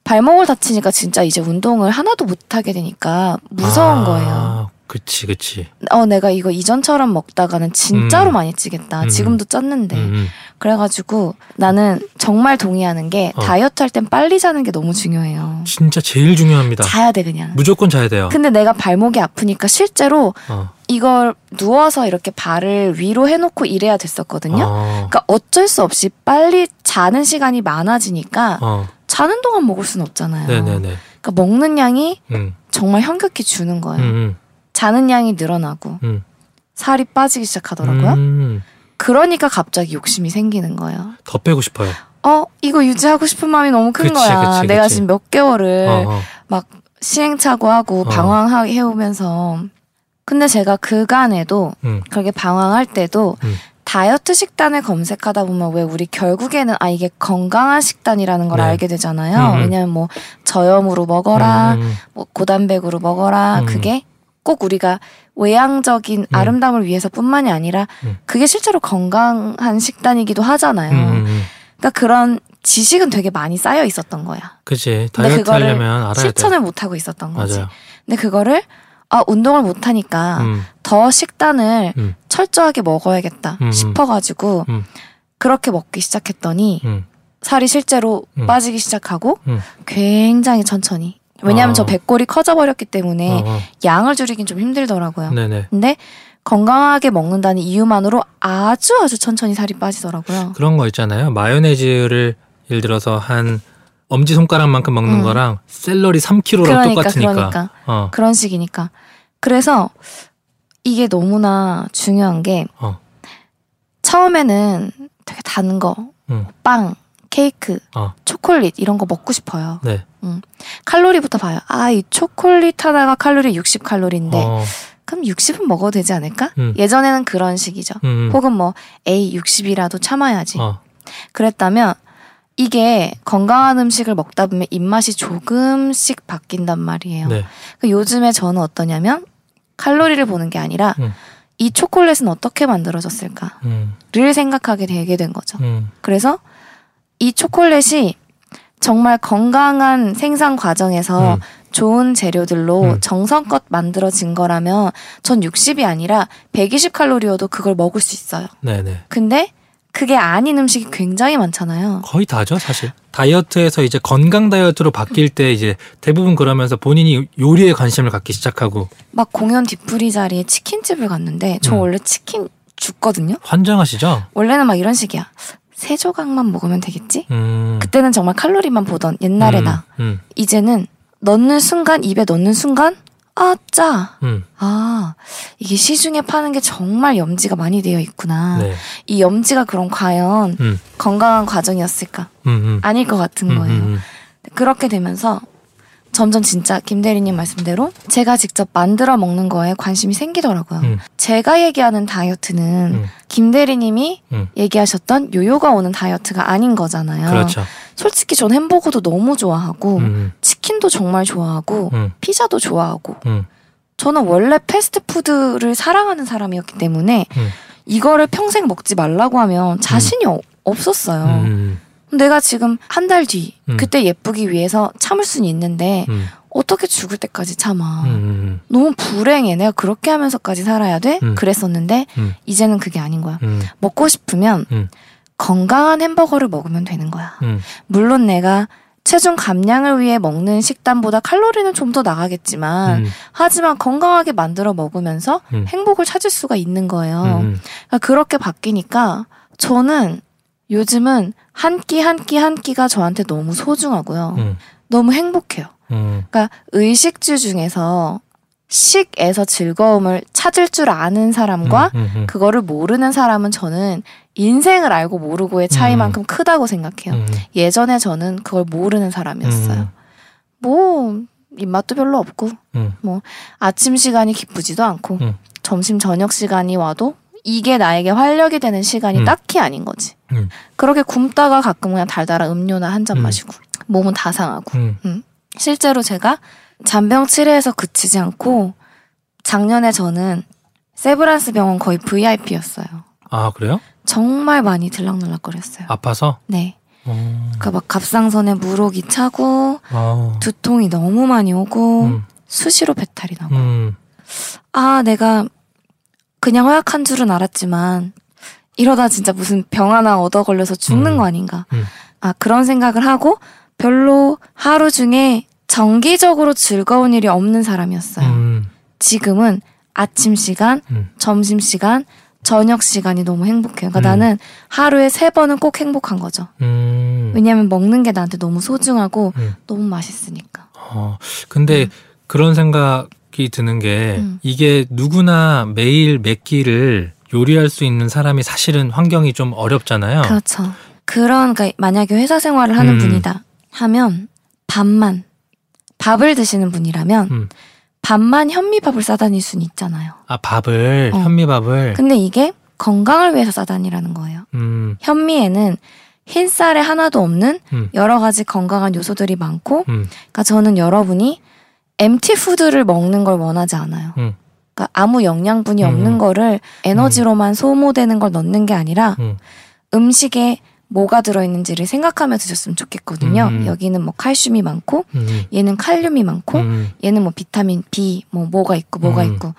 발목을 다치니까 진짜 이제 운동을 하나도 못 하게 되니까 무서운 아, 거예요. 그치, 그치. 어 내가 이거 이전처럼 먹다가는 진짜로 음. 많이 찌겠다. 음. 지금도 쪘는데. 음, 음. 그래가지고 나는 정말 동의하는 게 어. 다이어트 할 땐 빨리 자는 게 너무 중요해요. 진짜 제일 중요합니다. 자야 돼 그냥. 무조건 자야 돼요. 근데 내가 발목이 아프니까 실제로 어. 이걸 누워서 이렇게 발을 위로 해놓고 일해야 됐었거든요. 어. 그러니까 어쩔 수 없이 빨리 자는 시간이 많아지니까 어. 자는 동안 먹을 수는 없잖아요. 네네네. 그러니까 먹는 양이 음, 정말 현격히 주는 음, 거예요. 음, 자는 양이 늘어나고 음. 살이 빠지기 시작하더라고요. 음, 그러니까 갑자기 욕심이 생기는 거예요. 더 빼고 싶어요. 어, 이거 유지하고 싶은 마음이 너무 큰 그치, 거야. 그치, 내가 그치. 지금 몇 개월을 어, 어. 막 시행착오하고 어. 방황해 오면서 근데 제가 그간에도 음, 그렇게 방황할 때도 음. 다이어트 식단을 검색하다 보면 왜 우리 결국에는 아 이게 건강한 식단이라는 걸 네. 알게 되잖아요. 음, 음. 왜냐면 뭐 저염으로 먹어라, 음, 뭐 고단백으로 먹어라. 음. 그게 꼭 우리가 외향적인 음. 아름다움을 위해서뿐만이 아니라 음. 그게 실제로 건강한 식단이기도 하잖아요. 음, 음, 음. 그러니까 그런 지식은 되게 많이 쌓여 있었던 거야. 그치. 근데 다이어트 그거를 하려면 알아야 돼. 실천을 못 하고 있었던 거지. 맞아요. 근데 그거를 아 운동을 못 하니까 음, 더 식단을 음. 철저하게 먹어야겠다 음, 음. 싶어가지고 음. 그렇게 먹기 시작했더니 음, 살이 실제로 음. 빠지기 시작하고 음. 굉장히 천천히 왜냐하면 어. 저 배꼴이 커져버렸기 때문에 어, 어. 양을 줄이긴 좀 힘들더라고요. 네네. 근데 건강하게 먹는다는 이유만으로 아주 아주 천천히 살이 빠지더라고요. 그런 거 있잖아요. 마요네즈를 예를 들어서 한 엄지 손가락만큼 먹는 음. 거랑 샐러리 3kg랑 그러니까 똑같으니까. 그러니까 어. 그런 식이니까. 그래서 이게 너무나 중요한 게 어. 처음에는 되게 단 거, 음. 빵, 케이크, 어. 초콜릿 이런 거 먹고 싶어요. 네. 칼로리부터 봐요. 아, 이 초콜릿 하나가 칼로리 60 칼로리인데 어. 그럼 60은 먹어도 되지 않을까? 음. 예전에는 그런 식이죠. 음. 혹은 뭐 에이 60이라도 참아야지. 어. 그랬다면 이게 건강한 음식을 먹다 보면 입맛이 조금씩 바뀐단 말이에요. 네. 그 요즘에 저는 어떠냐면 칼로리를 보는 게 아니라 음. 이 초콜릿은 어떻게 만들어졌을까를 음. 생각하게 되게 된 거죠. 음. 그래서 이 초콜릿이 정말 건강한 생산 과정에서 음. 좋은 재료들로 음. 정성껏 만들어진 거라면 전 60이 아니라 120 칼로리여도 그걸 먹을 수 있어요. 네네. 근데 그게 아닌 음식이 굉장히 많잖아요. 거의 다죠, 사실. 다이어트에서 이제 건강 다이어트로 바뀔 때 이제 대부분 그러면서 본인이 요리에 관심을 갖기 시작하고 막 공연 뒤풀이 자리에 치킨집을 갔는데 저 음. 원래 치킨 죽거든요. 환장하시죠? 원래는 막 이런 식이야. 세 조각만 먹으면 되겠지? 음. 그때는 정말 칼로리만 보던 옛날에 음. 나. 음. 이제는 넣는 순간 입에 넣는 순간 아 짜. 음. 아 이게 시중에 파는 게 정말 염지가 많이 되어 있구나. 네. 이 염지가 그럼 과연 음. 건강한 과정이었을까? 음. 음. 아닐 것 같은 음, 거예요. 음, 그렇게 되면서 점점 진짜 김 대리님 말씀대로 제가 직접 만들어 먹는 거에 관심이 생기더라고요. 음. 제가 얘기하는 다이어트는 음. 김 대리님이 음. 얘기하셨던 요요가 오는 다이어트가 아닌 거잖아요. 그렇죠. 솔직히 전 햄버거도 너무 좋아하고 음. 치킨도 정말 좋아하고 음. 피자도 좋아하고 음. 저는 원래 패스트푸드를 사랑하는 사람이었기 때문에 음. 이거를 평생 먹지 말라고 하면 자신이 어- 없었어요. 음. 내가 지금 한 달 뒤 음. 그때 예쁘기 위해서 참을 수는 있는데 음. 어떻게 죽을 때까지 참아. 음. 너무 불행해. 내가 그렇게 하면서까지 살아야 돼? 음. 그랬었는데 음. 이제는 그게 아닌 거야. 음. 먹고 싶으면 음. 건강한 햄버거를 먹으면 되는 거야. 음. 물론 내가 체중 감량을 위해 먹는 식단보다 칼로리는 좀 더 나가겠지만 음. 하지만 건강하게 만들어 먹으면서 음. 행복을 찾을 수가 있는 거예요. 음. 그러니까 그렇게 바뀌니까 저는 요즘은 한 끼 한 끼 한 끼가 저한테 너무 소중하고요. 음. 너무 행복해요. 음. 그러니까 의식주 중에서 식에서 즐거움을 찾을 줄 아는 사람과 음. 음. 그거를 모르는 사람은 저는 인생을 알고 모르고의 차이만큼 크다고 생각해요. 음. 예전에 저는 그걸 모르는 사람이었어요. 음. 뭐 입맛도 별로 없고 음. 뭐 아침 시간이 기쁘지도 않고 음. 점심 저녁 시간이 와도 이게 나에게 활력이 되는 시간이 음. 딱히 아닌 거지. 음. 그렇게 굶다가 가끔 그냥 달달한 음료나 한잔 음. 마시고 몸은 다 상하고. 음. 실제로 제가 잔병 치레에서 그치지 않고 작년에 저는 세브란스 병원 거의 VIP였어요. 아 그래요? 정말 많이 들락날락거렸어요. 아파서? 네. 어. 그러니까 막 갑상선에 물혹이 차고 아. 두통이 너무 많이 오고 음. 수시로 배탈이 나고 음. 아 내가 그냥 허약한 줄은 알았지만 이러다 진짜 무슨 병 하나 얻어 걸려서 죽는 음. 거 아닌가 음. 아 그런 생각을 하고 별로 하루 중에 정기적으로 즐거운 일이 없는 사람이었어요 음. 지금은 아침 시간 음. 점심 시간 저녁 시간이 너무 행복해요 그러니까 음. 나는 하루에 세 번은 꼭 행복한 거죠 음. 왜냐하면 먹는 게 나한테 너무 소중하고 음. 너무 맛있으니까 어, 근데 그런 생각 이 드는 게 음. 이게 누구나 매일 몇 끼를 요리할 수 있는 사람이 사실은 환경이 좀 어렵잖아요. 그렇죠. 그런 그러니까 만약에 회사 생활을 하는 음. 분이다 하면 밥만 밥을 드시는 분이라면 음. 밥만 현미밥을 싸다닐 수는 있잖아요. 아 밥을 어. 현미밥을 근데 이게 건강을 위해서 싸다니라는 거예요. 음, 현미에는 흰쌀에 하나도 없는 음. 여러 가지 건강한 요소들이 많고, 음, 그러니까 저는 여러분이 엠티 푸드를 먹는 걸 원하지 않아요. 음. 그러니까 아무 영양분이 음. 없는 거를 에너지로만 소모되는 걸 넣는 게 아니라 음. 음식에 뭐가 들어있는지를 생각하며 드셨으면 좋겠거든요. 음. 여기는 뭐 칼슘이 많고, 음, 얘는 칼륨이 많고, 음, 얘는 뭐 비타민 B, 뭐 뭐가 있고 뭐가 음. 있고.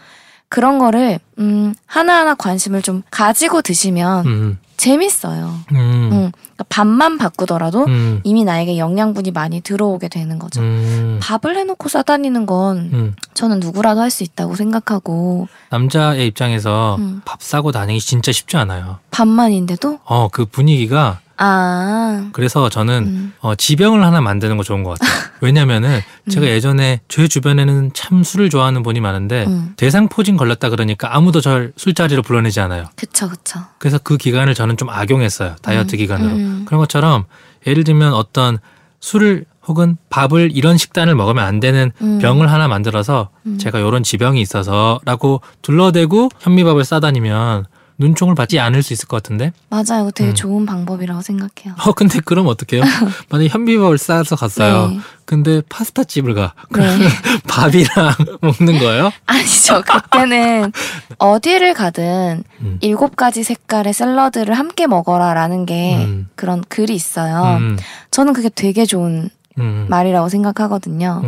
그런 거를 음, 하나하나 관심을 좀 가지고 드시면 음. 재밌어요. 음. 음, 그러니까 밥만 바꾸더라도 음. 이미 나에게 영양분이 많이 들어오게 되는 거죠. 음. 밥을 해놓고 싸다니는 건 음. 저는 누구라도 할 수 있다고 생각하고 남자의 입장에서 음. 밥 사고 다니기 진짜 쉽지 않아요. 밥만인데도 어, 그 분위기가 아 그래서 저는 음. 어, 지병을 하나 만드는 거 좋은 것 같아요. 왜냐면은 제가 예전에 제 주변에는 참 술을 좋아하는 분이 많은데 음. 대상포진 걸렸다 그러니까 아무도 절 술자리로 불러내지 않아요. 그쵸 그쵸. 그래서 그 기간을 저는 좀 악용했어요. 다이어트 음, 기간으로. 음. 그런 것처럼 예를 들면 어떤 술을 혹은 밥을 이런 식단을 먹으면 안 되는 음. 병을 하나 만들어서 음. 제가 이런 지병이 있어서라고 둘러대고 현미밥을 싸다니면 눈총을 받지 않을 수 있을 것 같은데. 맞아요. 되게 음. 좋은 방법이라고 생각해요. 어 근데 그럼 어떡해요? 만약에 현미밥을 싸서 갔어요. 네. 근데 파스타 집을 가. 네. 그러면 밥이랑 먹는 거예요? 아니죠. 그때는 어디를 가든 음. 일곱 가지 색깔의 샐러드를 함께 먹어라라는 게 음. 그런 글이 있어요. 음, 저는 그게 되게 좋은 음, 말이라고 생각하거든요.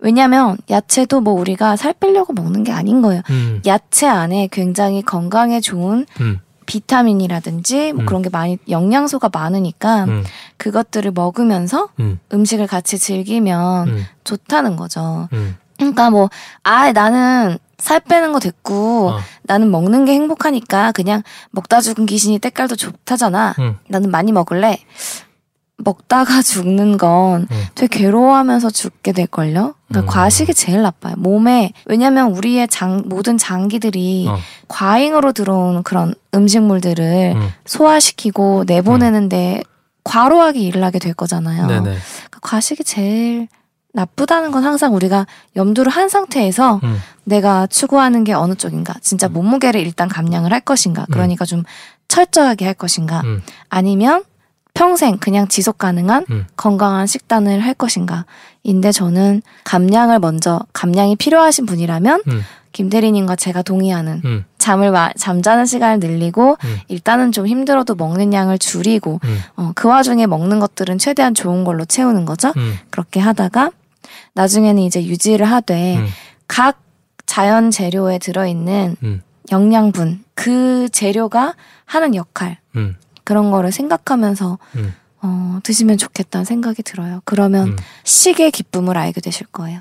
음, 왜냐면 야채도 뭐 우리가 살 빼려고 먹는 게 아닌 거예요. 음, 야채 안에 굉장히 건강에 좋은 음, 비타민이라든지 뭐 음. 그런 게 많이 영양소가 많으니까 음, 그것들을 먹으면서 음, 음식을 같이 즐기면 음, 좋다는 거죠. 음. 그러니까 뭐, 아, 나는 살 빼는 거 됐고, 어. 나는 먹는 게 행복하니까 그냥 먹다 죽은 귀신이 때깔도 좋다잖아. 음. 나는 많이 먹을래. 먹다가 죽는 건 음. 되게 괴로워하면서 죽게 될걸요? 그러니까 음. 과식이 제일 나빠요. 몸에, 왜냐면 우리의 장, 모든 장기들이 어. 과잉으로 들어온 그런 음식물들을 음. 소화시키고 내보내는데 과로하게 일을 하게 될 거잖아요. 그러니까 과식이 제일 나쁘다는 건 항상 우리가 염두를 한 상태에서 음. 내가 추구하는 게 어느 쪽인가, 진짜 몸무게를 일단 감량을 할 것인가, 그러니까 좀 철저하게 할 것인가, 음. 아니면 평생 그냥 지속 가능한 음. 건강한 식단을 할 것인가. 인데 저는 감량을 먼저, 감량이 필요하신 분이라면 음. 김 대리님과 제가 동의하는 음. 잠을 마, 잠자는 시간을 늘리고 음. 일단은 좀 힘들어도 먹는 양을 줄이고 음. 어, 그 와중에 먹는 것들은 최대한 좋은 걸로 채우는 거죠. 음. 그렇게 하다가 나중에는 이제 유지를 하되 음. 각 자연 재료에 들어있는 음. 영양분 그 재료가 하는 역할 음. 그런 거를 생각하면서 음. 어, 드시면 좋겠다는 생각이 들어요. 그러면 음. 식의 기쁨을 알게 되실 거예요.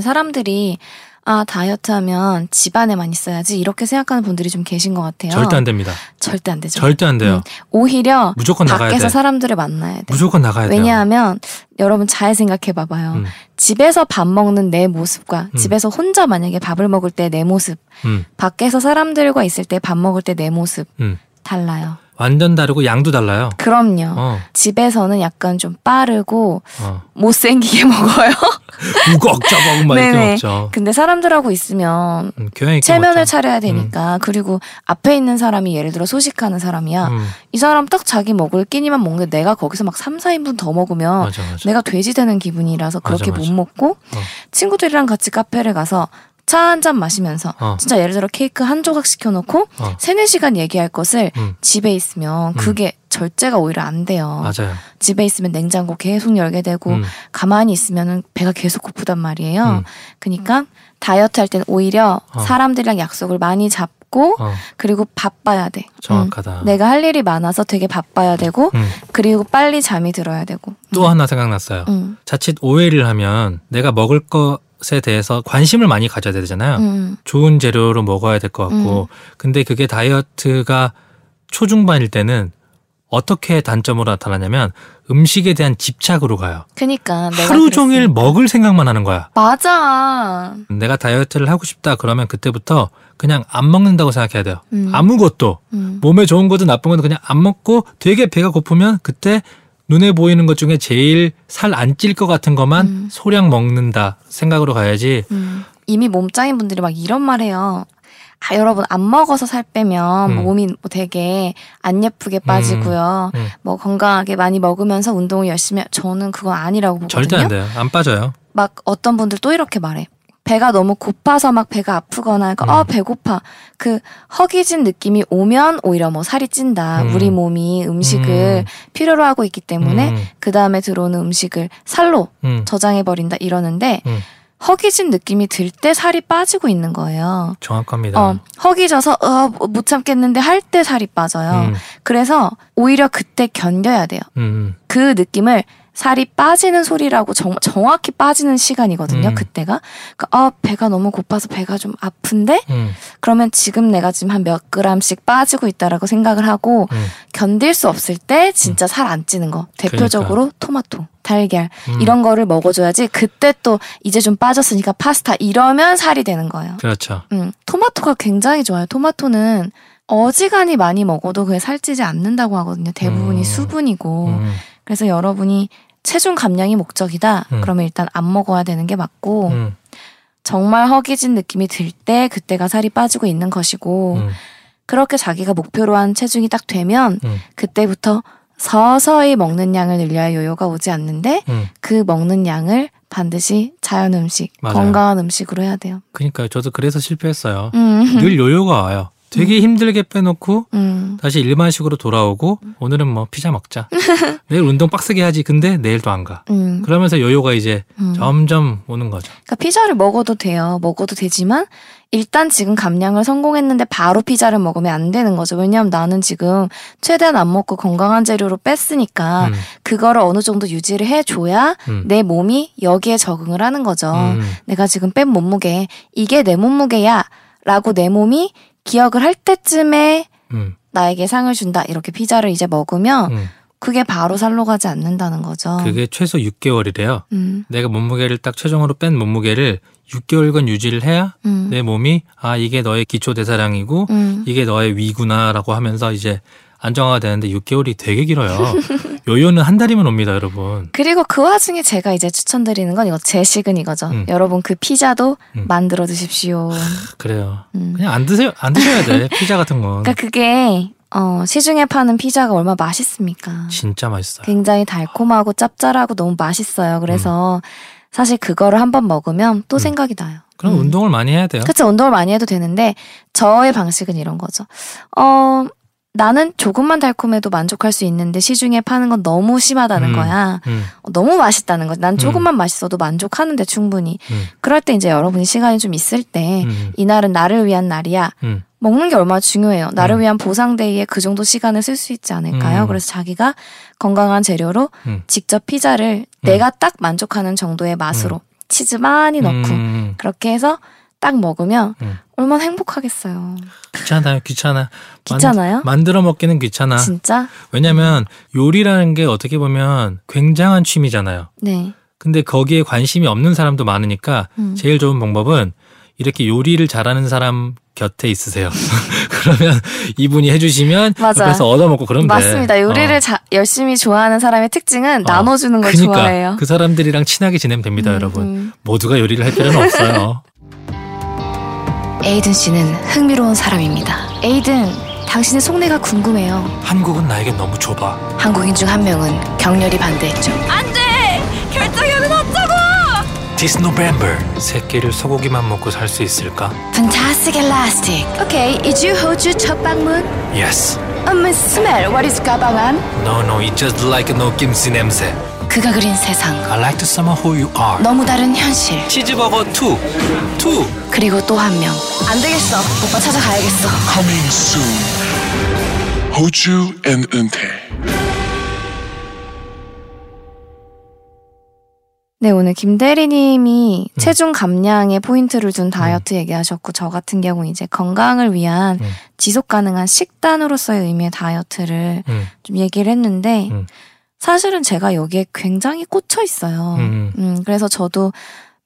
사람들이 아 다이어트 하면 집안에만 있어야지 이렇게 생각하는 분들이 좀 계신 것 같아요. 절대 안 됩니다. 절대 안 되죠. 절대 안 돼요. 음, 오히려 무조건 나가야 밖에서 돼. 사람들을 만나야 돼. 무조건 나가야 돼요. 왜냐하면 여러분 잘 생각해 봐봐요. 음. 집에서 밥 먹는 내 모습과 음. 집에서 혼자 만약에 밥을 먹을 때 내 모습, 음. 밖에서 사람들과 있을 때 밥 먹을 때 내 모습 음. 달라요. 완전 다르고 양도 달라요. 그럼요. 어. 집에서는 약간 좀 빠르고 어. 못생기게 먹어요. 막 이렇게 네네. 먹죠. 근데 사람들하고 있으면 음, 체면을 먹죠. 차려야 되니까 그리고 앞에 있는 사람이 예를 들어 소식하는 사람이야. 음, 이 사람 딱 자기 먹을 끼니만 먹는데 내가 거기서 막 3, 4인분 더 먹으면 맞아 맞아. 내가 돼지 되는 기분이라서 그렇게 맞아. 못 먹고 어. 친구들이랑 같이 카페를 가서 차 한 잔 마시면서 어. 진짜 예를 들어 케이크 한 조각 시켜놓고 어. 세네 시간 얘기할 것을 음, 집에 있으면 그게 절제가 오히려 안 돼요. 맞아요. 집에 있으면 냉장고 계속 열게 되고 음, 가만히 있으면은 배가 계속 고프단 말이에요. 음. 그러니까 다이어트 할 때는 오히려 어. 사람들이랑 약속을 많이 잡 고 어, 그리고 바빠야 돼. 정확하다. 음. 내가 할 일이 많아서 되게 바빠야 되고 음, 그리고 빨리 잠이 들어야 되고. 또 하나 생각났어요. 음. 자칫 오해를 하면 내가 먹을 것에 대해서 관심을 많이 가져야 되잖아요. 음. 좋은 재료로 먹어야 될 것 같고. 근데 그게 다이어트가 초중반일 때는 어떻게 단점으로 나타나냐면 음식에 대한 집착으로 가요. 그니까 하루 종일 그랬으니까. 먹을 생각만 하는 거야. 맞아. 내가 다이어트를 하고 싶다 그러면 그때부터 그냥 안 먹는다고 생각해야 돼요. 음. 아무것도 음. 몸에 좋은 거든 나쁜 거든 그냥 안 먹고 되게 배가 고프면 그때 눈에 보이는 것 중에 제일 살 안 찔 것 같은 것만 음. 소량 먹는다 생각으로 가야지. 음. 이미 몸짱인 분들이 막 이런 말 해요. 아, 여러분, 안 먹어서 살 빼면 음. 몸이 뭐 되게 안 예쁘게 빠지고요. 음. 뭐 건강하게 많이 먹으면서 운동을 열심히, 하... 저는 그건 아니라고 보거든요. 절대 안 돼요. 안 빠져요. 막 어떤 분들 또 이렇게 말해. 배가 너무 고파서 막 배가 아프거나 그러니까 음. 어 배고파 그 허기진 느낌이 오면 오히려 뭐 살이 찐다 음. 우리 몸이 음식을 필요로 하고 있기 때문에 음. 그 다음에 들어오는 음식을 살로 음. 저장해 버린다 이러는데 음. 허기진 느낌이 들 때 살이 빠지고 있는 거예요. 정확합니다. 어, 허기져서 어, 못 참겠는데 할 때 살이 빠져요. 음. 그래서 오히려 그때 견뎌야 돼요. 음. 그 느낌을 살이 빠지는 소리라고 정, 정확히 빠지는 시간이거든요. 음. 그때가 그러니까 어, 배가 너무 고파서 배가 좀 아픈데 음. 그러면 지금 내가 지금 한 몇 그램씩 빠지고 있다라고 생각을 하고 음. 견딜 수 없을 때 진짜 살 안 찌는 거 대표적으로 토마토, 달걀 음. 이런 거를 먹어줘야지 그때 또 이제 좀 빠졌으니까 파스타 이러면 살이 되는 거예요. 그렇죠. 음, 토마토가 굉장히 좋아요. 토마토는 어지간히 많이 먹어도 그게 살찌지 않는다고 하거든요. 대부분이 음. 수분이고. 음. 그래서 여러분이 체중 감량이 목적이다. 음. 그러면 일단 안 먹어야 되는 게 맞고 음. 정말 허기진 느낌이 들 때 그때가 살이 빠지고 있는 것이고 음. 그렇게 자기가 목표로 한 체중이 딱 되면 음. 그때부터 서서히 먹는 양을 늘려야 요요가 오지 않는데 음. 그 먹는 양을 반드시 자연 음식, 맞아요. 건강한 음식으로 해야 돼요. 그러니까요. 저도 그래서 실패했어요. 음. 늘 요요가 와요. 되게 힘들게 빼놓고 음. 다시 일반식으로 돌아오고 오늘은 뭐 피자 먹자. 내일 운동 빡세게 하지. 근데 내일도 안 가. 음. 그러면서 요요가 이제 음. 점점 오는 거죠. 그러니까 피자를 먹어도 돼요. 먹어도 되지만 일단 지금 감량을 성공했는데 바로 피자를 먹으면 안 되는 거죠. 왜냐하면 나는 지금 최대한 안 먹고 건강한 재료로 뺐으니까 음. 그거를 어느 정도 유지를 해줘야 음. 내 몸이 여기에 적응을 하는 거죠. 음. 내가 지금 뺀 몸무게 이게 내 몸무게야 라고 내 몸이 기억을 할 때쯤에 음. 나에게 상을 준다 이렇게 피자를 이제 먹으면 음. 그게 바로 살로 가지 않는다는 거죠. 그게 최소 6개월이래요. 음, 내가 몸무게를 딱 최종으로 뺀 몸무게를 6개월간 유지를 해야 음, 내 몸이 아 이게 너의 기초 대사량이고 음. 이게 너의 위구나라고 하면서 이제 안정화가 되는데 6개월이 되게 길어요. 요요는 한 달이면 옵니다, 여러분. 그리고 그 와중에 제가 이제 추천드리는 건 이거 제식은 이거죠. 음. 여러분 그 피자도 음. 만들어 드십시오. 그래요. 음. 그냥 안 드세요. 안 드셔야 돼. 피자 같은 건 그러니까 그게 어, 시중에 파는 피자가 얼마나 맛있습니까? 진짜 맛있어요. 굉장히 달콤하고 짭짤하고 너무 맛있어요. 그래서 사실 그거를 한번 먹으면 또 음. 생각이 나요. 그럼 음. 운동을 많이 해야 돼요. 그치 운동을 많이 해도 되는데 저의 방식은 이런 거죠. 어 나는 조금만 달콤해도 만족할 수 있는데 시중에 파는 건 너무 심하다는 음. 거야. 음, 어, 너무 맛있다는 거지. 난 조금만 맛있어도 만족하는데 충분히. 음, 그럴 때 이제 여러분이 시간이 좀 있을 때 음, 이날은 나를 위한 날이야. 음, 먹는 게 얼마나 중요해요. 나를 음. 위한 보상데이에 그 정도 시간을 쓸 수 있지 않을까요? 음. 그래서 자기가 건강한 재료로 음. 직접 피자를 내가 딱 만족하는 정도의 맛으로 치즈 많이 넣고 음, 그렇게 해서 딱 먹으면 음. 얼마나 행복하겠어요. 귀찮아요. 귀찮아. 귀찮아요? 만, 들어 먹기는 귀찮아. 진짜? 왜냐면 요리라는 게 어떻게 보면 굉장한 취미잖아요. 네. 근데 거기에 관심이 없는 사람도 많으니까 음. 제일 좋은 방법은 이렇게 요리를 잘하는 사람 곁에 있으세요. 그러면 이분이 해주시면 맞아. 옆에서 얻어먹고 그러면 돼. 맞습니다. 요리를 어. 자- 열심히 좋아하는 사람의 특징은 어. 나눠주는 걸 그러니까 좋아해요. 그 사람들이랑 친하게 지내면 됩니다, 음, 여러분. 음. 모두가 요리를 할 필요는 없어요. 에이든 씨는 흥미로운 사람입니다. 에이든, 당신의 속내가 궁금해요. 한국은 나에게 너무 좁아. 한국인 중 한 명은 격렬히 반대했죠. This November 새끼를 소고기만 먹고 살 수 있을까? Fantastic elastic. Okay, 이주 호주 첫 방문. Yes. Um, smell. What is 가방 안? No, no, it's just like no 김치 냄새. 그가 그린 세상. I like the summer who you are. 너무 다른 현실. 치즈버거 2. 2. 그리고 또 한 명. 안 되겠어. 오빠 찾아가야겠어. Coming soon. Hoju and Unte. 네, 오늘 김대리님이 체중 감량에 포인트를 둔 다이어트 얘기하셨고, 저 같은 경우 이제 건강을 위한 음. 지속 가능한 식단으로서의 의미의 다이어트를 음. 좀 얘기를 했는데, 음. 사실은 제가 여기에 굉장히 꽂혀 있어요. 음. 음, 그래서 저도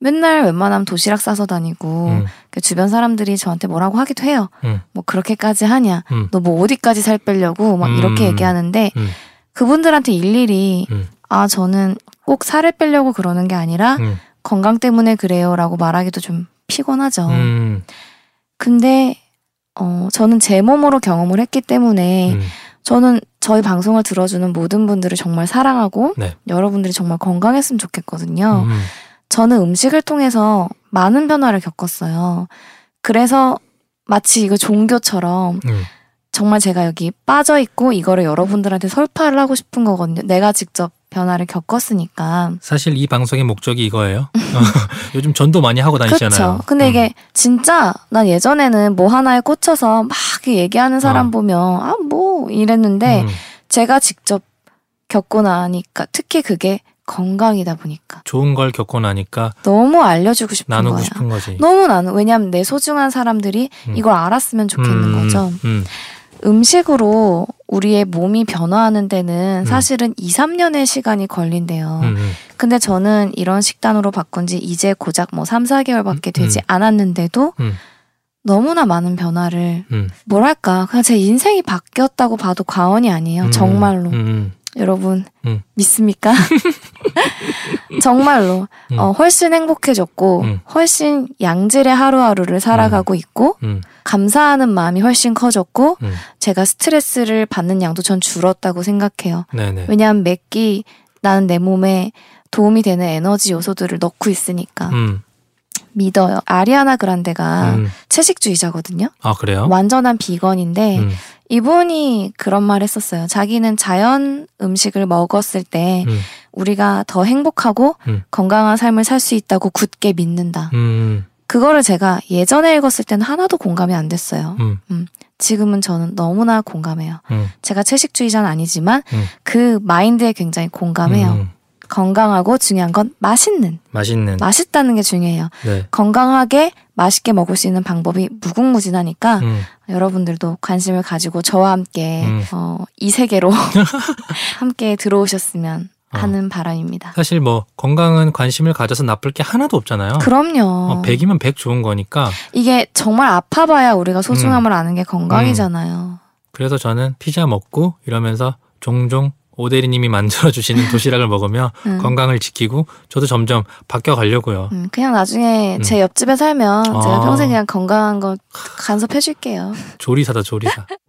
맨날 웬만하면 도시락 싸서 다니고, 음. 그 주변 사람들이 저한테 뭐라고 하기도 해요. 음. 뭐 그렇게까지 하냐? 음. 너뭐 어디까지 살 빼려고? 막 이렇게 음. 얘기하는데, 음. 그분들한테 일일이, 음. 아, 저는 꼭 살을 빼려고 그러는 게 아니라, 음. 건강 때문에 그래요. 라고 말하기도 좀 피곤하죠. 음. 근데, 어, 저는 제 몸으로 경험을 했기 때문에, 음. 저는 저희 방송을 들어주는 모든 분들을 정말 사랑하고, 네. 여러분들이 정말 건강했으면 좋겠거든요. 음. 저는 음식을 통해서 많은 변화를 겪었어요. 그래서 마치 이거 종교처럼 음. 정말 제가 여기 빠져 있고 이거를 여러분들한테 설파를 하고 싶은 거거든요. 내가 직접 변화를 겪었으니까. 사실 이 방송의 목적이 이거예요. 어, 요즘 전도 많이 하고 다니잖아요. 그렇죠. 근데 음. 이게 진짜 난 예전에는 뭐 하나에 꽂혀서 막 얘기하는 사람 어. 보면 아 뭐 이랬는데 음, 제가 직접 겪고 나니까 특히 그게 건강이다 보니까 좋은 걸 겪고 나니까 너무 알려주고 싶은 나누고 거야. 싶은 거지. 너무 나는 왜냐하면 내 소중한 사람들이 음. 이걸 알았으면 좋겠는 음, 거죠. 음, 음식으로 우리의 몸이 변화하는 데는 음. 사실은 2, 3년의 시간이 걸린대요. 음, 음. 근데 저는 이런 식단으로 바꾼 지 이제 고작 뭐 3, 4개월밖에 되지 음. 않았는데도 음. 너무나 많은 변화를 음. 뭐랄까 그냥 제 인생이 바뀌었다고 봐도 과언이 아니에요. 음, 정말로. 음, 음. 여러분 음. 믿습니까? 정말로 음. 어, 훨씬 행복해졌고 음. 훨씬 양질의 하루하루를 살아가고 있고 음, 감사하는 마음이 훨씬 커졌고 음. 제가 스트레스를 받는 양도 전 줄었다고 생각해요. 네네. 왜냐하면 매끼 나는 내 몸에 도움이 되는 에너지 요소들을 넣고 있으니까 음, 믿어요. 아리아나 그란데가 음. 채식주의자거든요. 아 그래요? 완전한 비건인데 음, 이분이 그런 말 했었어요. 자기는 자연 음식을 먹었을 때 음, 우리가 더 행복하고 음. 건강한 삶을 살 수 있다고 굳게 믿는다. 음, 그거를 제가 예전에 읽었을 때는 하나도 공감이 안 됐어요. 음, 지금은 저는 너무나 공감해요. 음, 제가 채식주의자는 아니지만 음. 그 마인드에 굉장히 공감해요. 음. 건강하고 중요한 건 맛있는. 맛있는. 맛있다는 게 중요해요. 네. 건강하게 맛있게 먹을 수 있는 방법이 무궁무진하니까 음, 여러분들도 관심을 가지고 저와 함께 음. 어, 이 세계로 함께 들어오셨으면 어. 하는 바람입니다. 사실 뭐 건강은 관심을 가져서 나쁠 게 하나도 없잖아요. 그럼요. 어, 100이면 100 좋은 거니까. 이게 정말 아파봐야 우리가 소중함을 음. 아는 게 건강이잖아요. 그래서 저는 피자 먹고 이러면서 종종 오대리님이 만들어주시는 도시락을 먹으며 음. 건강을 지키고 저도 점점 바뀌어 가려고요. 음, 그냥 나중에 음. 제 옆집에 살면 제가 아. 평생 그냥 건강한 거 간섭해줄게요. 조리사다 조리사.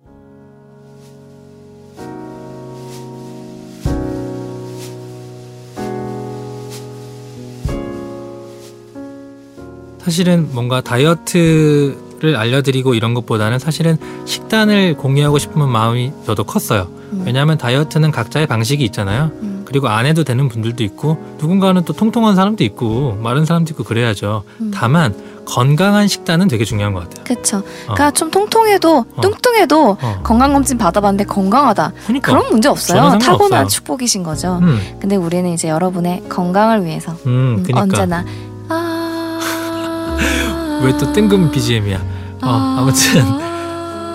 사실은 뭔가 다이어트를 알려드리고 이런 것보다는 사실은 식단을 공유하고 싶은 마음이 저도 컸어요. 음. 왜냐하면 다이어트는 각자의 방식이 있잖아요. 음. 그리고 안 해도 되는 분들도 있고 누군가는 또 통통한 사람도 있고 마른 사람도 있고 그래야죠. 음. 다만 건강한 식단은 되게 중요한 것 같아요. 어. 그러니까 좀 통통해도 어. 뚱뚱해도 어. 건강 검진 받아봤는데 건강하다. 그러니까. 그런 문제 없어요. 타고난 축복이신 거죠. 음, 근데 우리는 이제 여러분의 건강을 위해서 음, 음, 그러니까 언제나 아... 왜 또 뜬금 BGM이야? 어, 아... 아무튼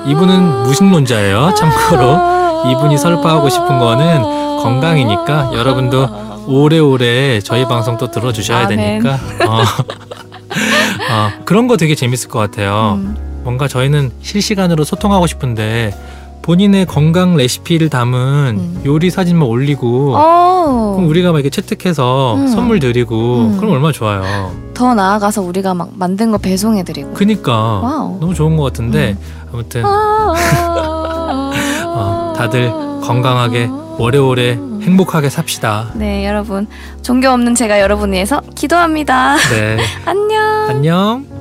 이분은 무신론자예요. 참고로 이분이 설파하고 싶은 거는 건강이니까 여러분도 오래오래 저희 방송 또 들어주셔야 아멘. 되니까 어, 어, 그런 거 되게 재밌을 것 같아요. 음, 뭔가 저희는 실시간으로 소통하고 싶은데 본인의 건강 레시피를 담은 음. 요리 사진만 올리고 어, 그럼 우리가 막 이렇게 채택해서 음. 선물 드리고 음. 그럼 얼마나 좋아요. 더 나아가서 우리가 막 만든 거 배송해 드리고. 그니까 wow. 너무 좋은 것 같은데 아무튼 어, 다들 건강하게 오래오래 행복하게 삽시다. 네, 여러분. 종교 없는 제가 여러분 위해서 기도합니다. 네, 안녕. 안녕.